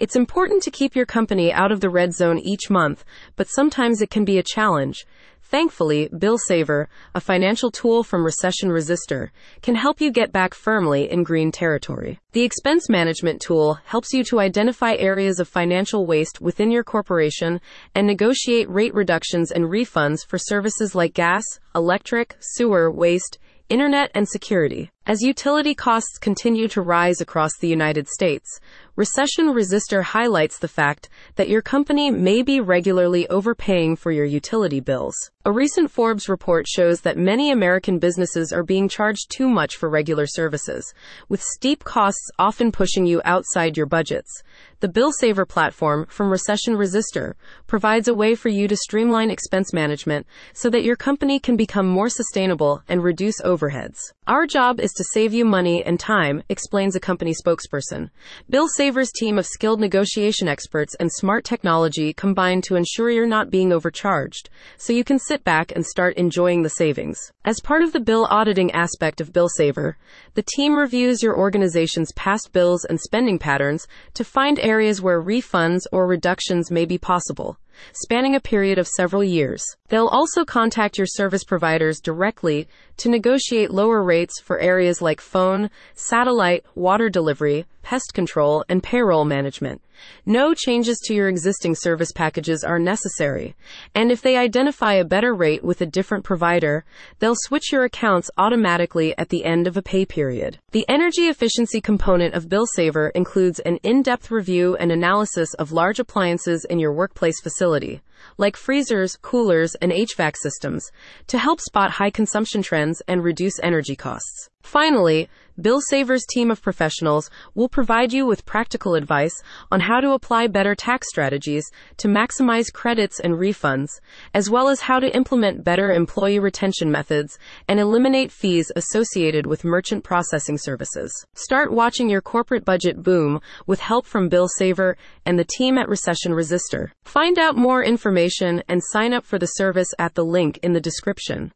It's important to keep your company out of the red zone each month, but sometimes it can be a challenge. Thankfully, Bill Saver, a financial tool from Recession Resister, can help you get back firmly in green territory. The expense management tool helps you to identify areas of financial waste within your corporation and negotiate rate reductions and refunds for services like gas, electric, sewer, waste, internet, and security. As utility costs continue to rise across the United States, Recession Resister highlights the fact that your company may be regularly overpaying for your utility bills. A recent Forbes report shows that many American businesses are being charged too much for regular services, with steep costs often pushing you outside your budgets. The Bill Saver platform from Recession Resister provides a way for you to streamline expense management so that your company can become more sustainable and reduce overheads. Our job is to save you money and time, explains a company spokesperson. Bill Saver's team of skilled negotiation experts and smart technology combine to ensure you're not being overcharged, so you can sit back and start enjoying the savings. As part of the bill auditing aspect of Bill Saver, the team reviews your organization's past bills and spending patterns to find areas where refunds or reductions may be possible spanning a period of several years. They'll also contact your service providers directly to negotiate lower rates for areas like phone, satellite, water delivery, pest control, and payroll management. No changes to your existing service packages are necessary, and if they identify a better rate with a different provider, they'll switch your accounts automatically at the end of a pay period. The energy efficiency component of Bill Saver includes an in-depth review and analysis of large appliances in your workplace facility, like freezers, coolers, and HVAC systems, to help spot high consumption trends and reduce energy costs. Finally, Bill Saver's team of professionals will provide you with practical advice on how to apply better tax strategies to maximize credits and refunds, as well as how to implement better employee retention methods and eliminate fees associated with merchant processing services. Start watching your corporate budget boom with help from Bill Saver and the team at Recession Resister. Find out more information and sign up for the service at the link in the description.